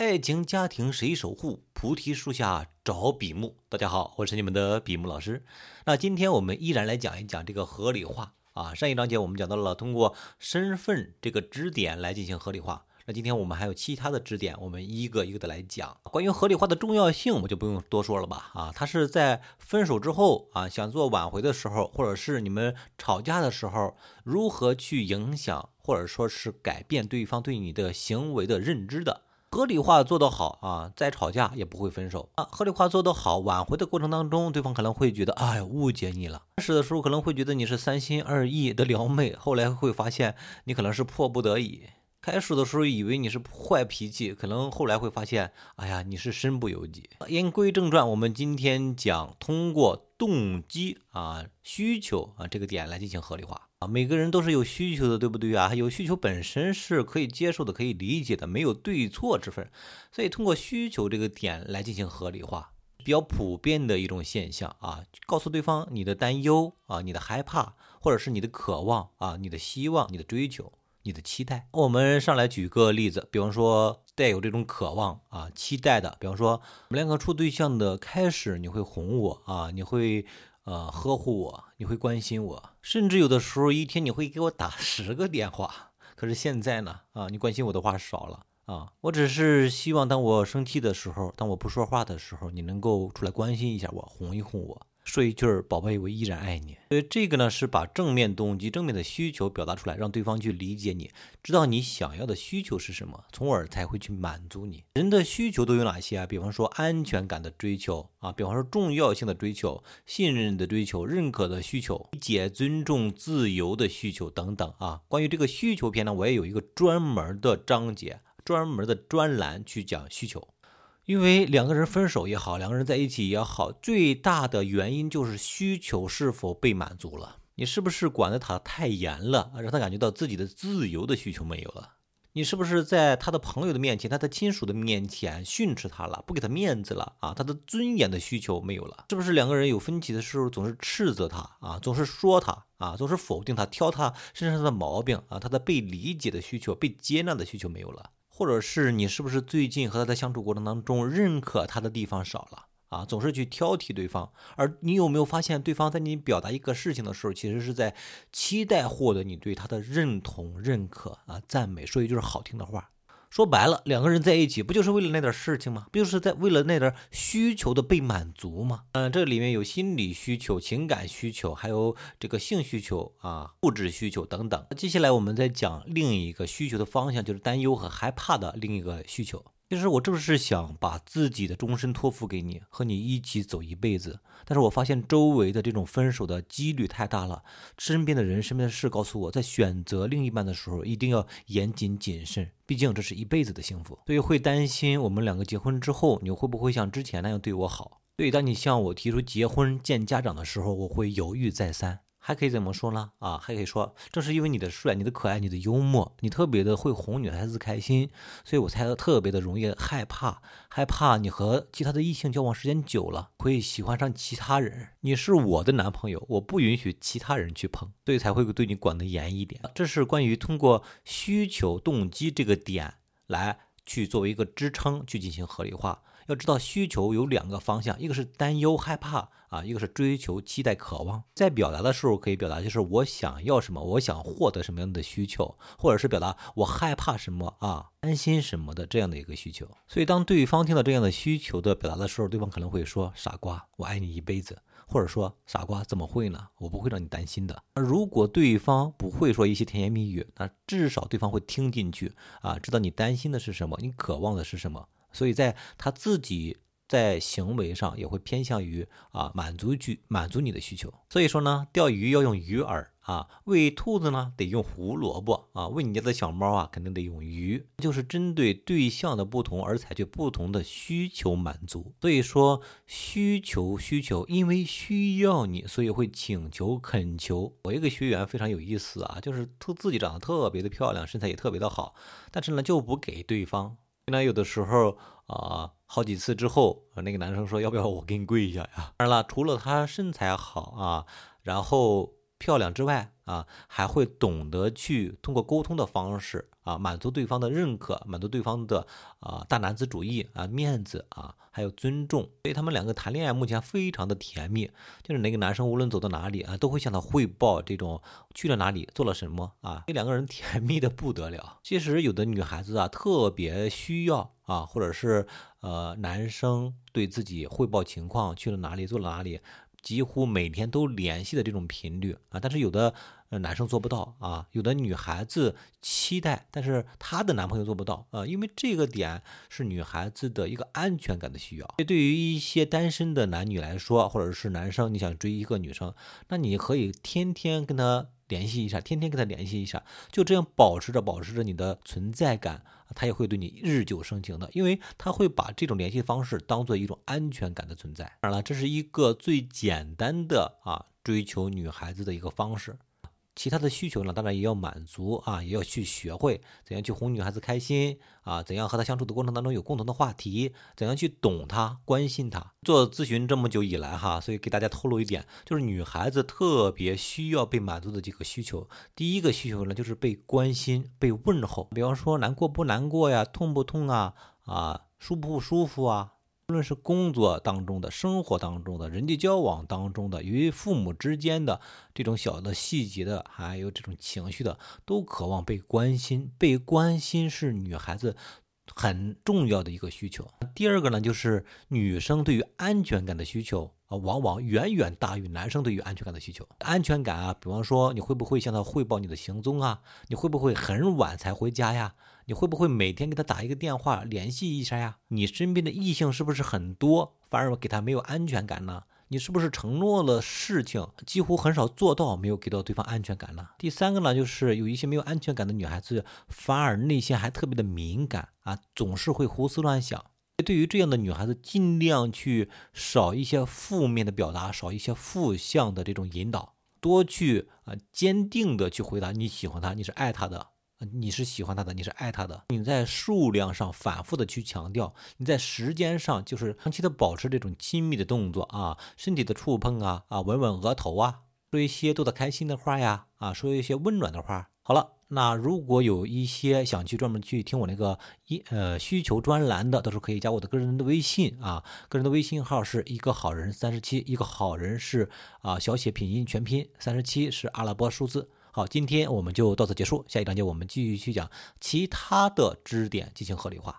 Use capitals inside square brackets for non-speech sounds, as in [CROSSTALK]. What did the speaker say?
爱情家庭谁守护？菩提树下找比目。大家好，我是你们的比目老师。那今天我们依然来讲一讲这个合理化啊。上一章节我们讲到了通过身份这个支点来进行合理化。那今天我们还有其他的支点，我们一个一个的来讲。关于合理化的重要性，我就不用多说了吧。啊，它是在分手之后啊，想做挽回的时候，或者是你们吵架的时候，如何去影响或者说是改变对方对你的行为的认知的。合理化做得好啊，再吵架也不会分手啊。合理化做得好，挽回的过程当中，对方可能会觉得，哎，误解你了。开始的时候可能会觉得你是三心二意的撩妹，后来会发现你可能是迫不得已。开始的时候以为你是坏脾气，可能后来会发现，哎呀，你是身不由己。言归正传，我们今天讲通过动机啊、需求啊这个点来进行合理化。啊，每个人都是有需求的，对不对啊？有需求本身是可以接受的，可以理解的，没有对错之分。所以通过需求这个点来进行合理化，比较普遍的一种现象啊。告诉对方你的担忧啊，你的害怕，或者是你的渴望啊，你的希望，你的追求，你的期待。我们上来举个例子，比方说带有这种渴望啊、期待的，比方说我们两个处对象的开始，你会哄我啊，你会。呃，呵护我，你会关心我，甚至有的时候一天你会给我打 [LAUGHS] 十个电话。可是现在呢，啊，你关心我的话少了啊。我只是希望，当我生气的时候，当我不说话的时候，你能够出来关心一下我，哄一哄我。说一句儿“宝贝，我依然爱你”。所以这个呢，是把正面动机、正面的需求表达出来，让对方去理解你，知道你想要的需求是什么，从而才会去满足你。人的需求都有哪些啊？比方说安全感的追求啊，比方说重要性的追求、信任的追求、认可的需求、理解、尊重、自由的需求等等啊。关于这个需求篇呢，我也有一个专门的章节、专门的专栏去讲需求。因为两个人分手也好，两个人在一起也好，最大的原因就是需求是否被满足了。你是不是管得他太严了，让他感觉到自己的自由的需求没有了？你是不是在他的朋友的面前，他的亲属的面前训斥他了，不给他面子了啊？他的尊严的需求没有了？是不是两个人有分歧的时候总是斥责他啊，总是说他啊，总是否定他，挑他身上的毛病啊？他的被理解的需求、被接纳的需求没有了？或者是你是不是最近和他的相处过程当中，认可他的地方少了啊？总是去挑剔对方，而你有没有发现，对方在你表达一个事情的时候，其实是在期待获得你对他的认同、认可啊、赞美，说一句好听的话。说白了，两个人在一起不就是为了那点事情吗？不就是在为了那点需求的被满足吗？嗯，这里面有心理需求、情感需求，还有这个性需求啊、物质需求等等。接下来我们再讲另一个需求的方向，就是担忧和害怕的另一个需求。其实我正是想把自己的终身托付给你，和你一起走一辈子。但是我发现周围的这种分手的几率太大了，身边的人、身边的事告诉我，在选择另一半的时候一定要严谨谨慎，毕竟这是一辈子的幸福。所以会担心我们两个结婚之后，你会不会像之前那样对我好？所以当你向我提出结婚见家长的时候，我会犹豫再三。还可以怎么说呢？啊，还可以说，正是因为你的帅、你的可爱、你的幽默，你特别的会哄女孩子开心，所以我才特别的容易害怕，害怕你和其他的异性交往时间久了，会喜欢上其他人。你是我的男朋友，我不允许其他人去碰，所以才会对你管得严一点。这是关于通过需求动机这个点来去作为一个支撑去进行合理化。要知道需求有两个方向，一个是担忧害怕啊，一个是追求期待渴望。在表达的时候可以表达，就是我想要什么，我想获得什么样的需求，或者是表达我害怕什么啊，担心什么的这样的一个需求。所以当对方听到这样的需求的表达的时候，对方可能会说：“傻瓜，我爱你一辈子。”或者说：“傻瓜，怎么会呢？我不会让你担心的。”那如果对方不会说一些甜言蜜语，那至少对方会听进去啊，知道你担心的是什么，你渴望的是什么。所以在他自己在行为上也会偏向于啊满足去满足你的需求。所以说呢，钓鱼要用鱼饵啊，喂兔子呢得用胡萝卜啊，喂你家的小猫啊肯定得用鱼，就是针对对象的不同而采取不同的需求满足。所以说需求需求，因为需要你，所以会请求恳求。我一个学员非常有意思啊，就是特自己长得特别的漂亮，身材也特别的好，但是呢就不给对方。那有的时候啊，好几次之后，那个男生说：“要不要我给你跪一下呀？”当然了，除了他身材好啊，然后漂亮之外啊，还会懂得去通过沟通的方式啊，满足对方的认可，满足对方的啊大男子主义啊面子啊，还有尊重。所以他们两个谈恋爱目前非常的甜蜜，就是那个男生无论走到哪里啊，都会向他汇报这种去了哪里，做了什么啊，这两个人甜蜜的不得了。其实有的女孩子啊，特别需要啊，或者是呃男生对自己汇报情况，去了哪里，做了哪里。几乎每天都联系的这种频率啊，但是有的男生做不到啊，有的女孩子期待，但是她的男朋友做不到啊，因为这个点是女孩子的一个安全感的需要。对于一些单身的男女来说，或者是男生，你想追一个女生，那你可以天天跟她联系一下，天天跟她联系一下，就这样保持着保持着你的存在感。他也会对你日久生情的，因为他会把这种联系方式当做一种安全感的存在。当然了，这是一个最简单的啊追求女孩子的一个方式。其他的需求呢，当然也要满足啊，也要去学会怎样去哄女孩子开心啊，怎样和她相处的过程当中有共同的话题，怎样去懂她、关心她。做咨询这么久以来哈，所以给大家透露一点，就是女孩子特别需要被满足的几个需求。第一个需求呢，就是被关心、被问候，比方说难过不难过呀，痛不痛啊，啊舒不舒服啊。无论是工作当中的、生活当中的、人际交往当中的，与父母之间的这种小的细节的，还有这种情绪的，都渴望被关心。被关心是女孩子很重要的一个需求。第二个呢，就是女生对于安全感的需求啊，往往远远大于男生对于安全感的需求。安全感啊，比方说你会不会向他汇报你的行踪啊？你会不会很晚才回家呀？你会不会每天给他打一个电话联系一下呀？你身边的异性是不是很多，反而给他没有安全感呢？你是不是承诺了事情几乎很少做到，没有给到对方安全感呢？第三个呢，就是有一些没有安全感的女孩子，反而内心还特别的敏感啊，总是会胡思乱想。对于这样的女孩子，尽量去少一些负面的表达，少一些负向的这种引导，多去啊坚定的去回答你喜欢他，你是爱他的。你是喜欢他的，你是爱他的。你在数量上反复的去强调，你在时间上就是长期的保持这种亲密的动作啊，身体的触碰啊，啊，吻吻额头啊，说一些逗他开心的话呀，啊，说一些温暖的话。好了，那如果有一些想去专门去听我那个一呃需求专栏的，到时候可以加我的个人的微信啊，个人的微信号是一个好人三十七，一个好人是啊小写拼音全拼，三十七是阿拉伯数字。好，今天我们就到此结束。下一章节我们继续去讲其他的支点进行合理化。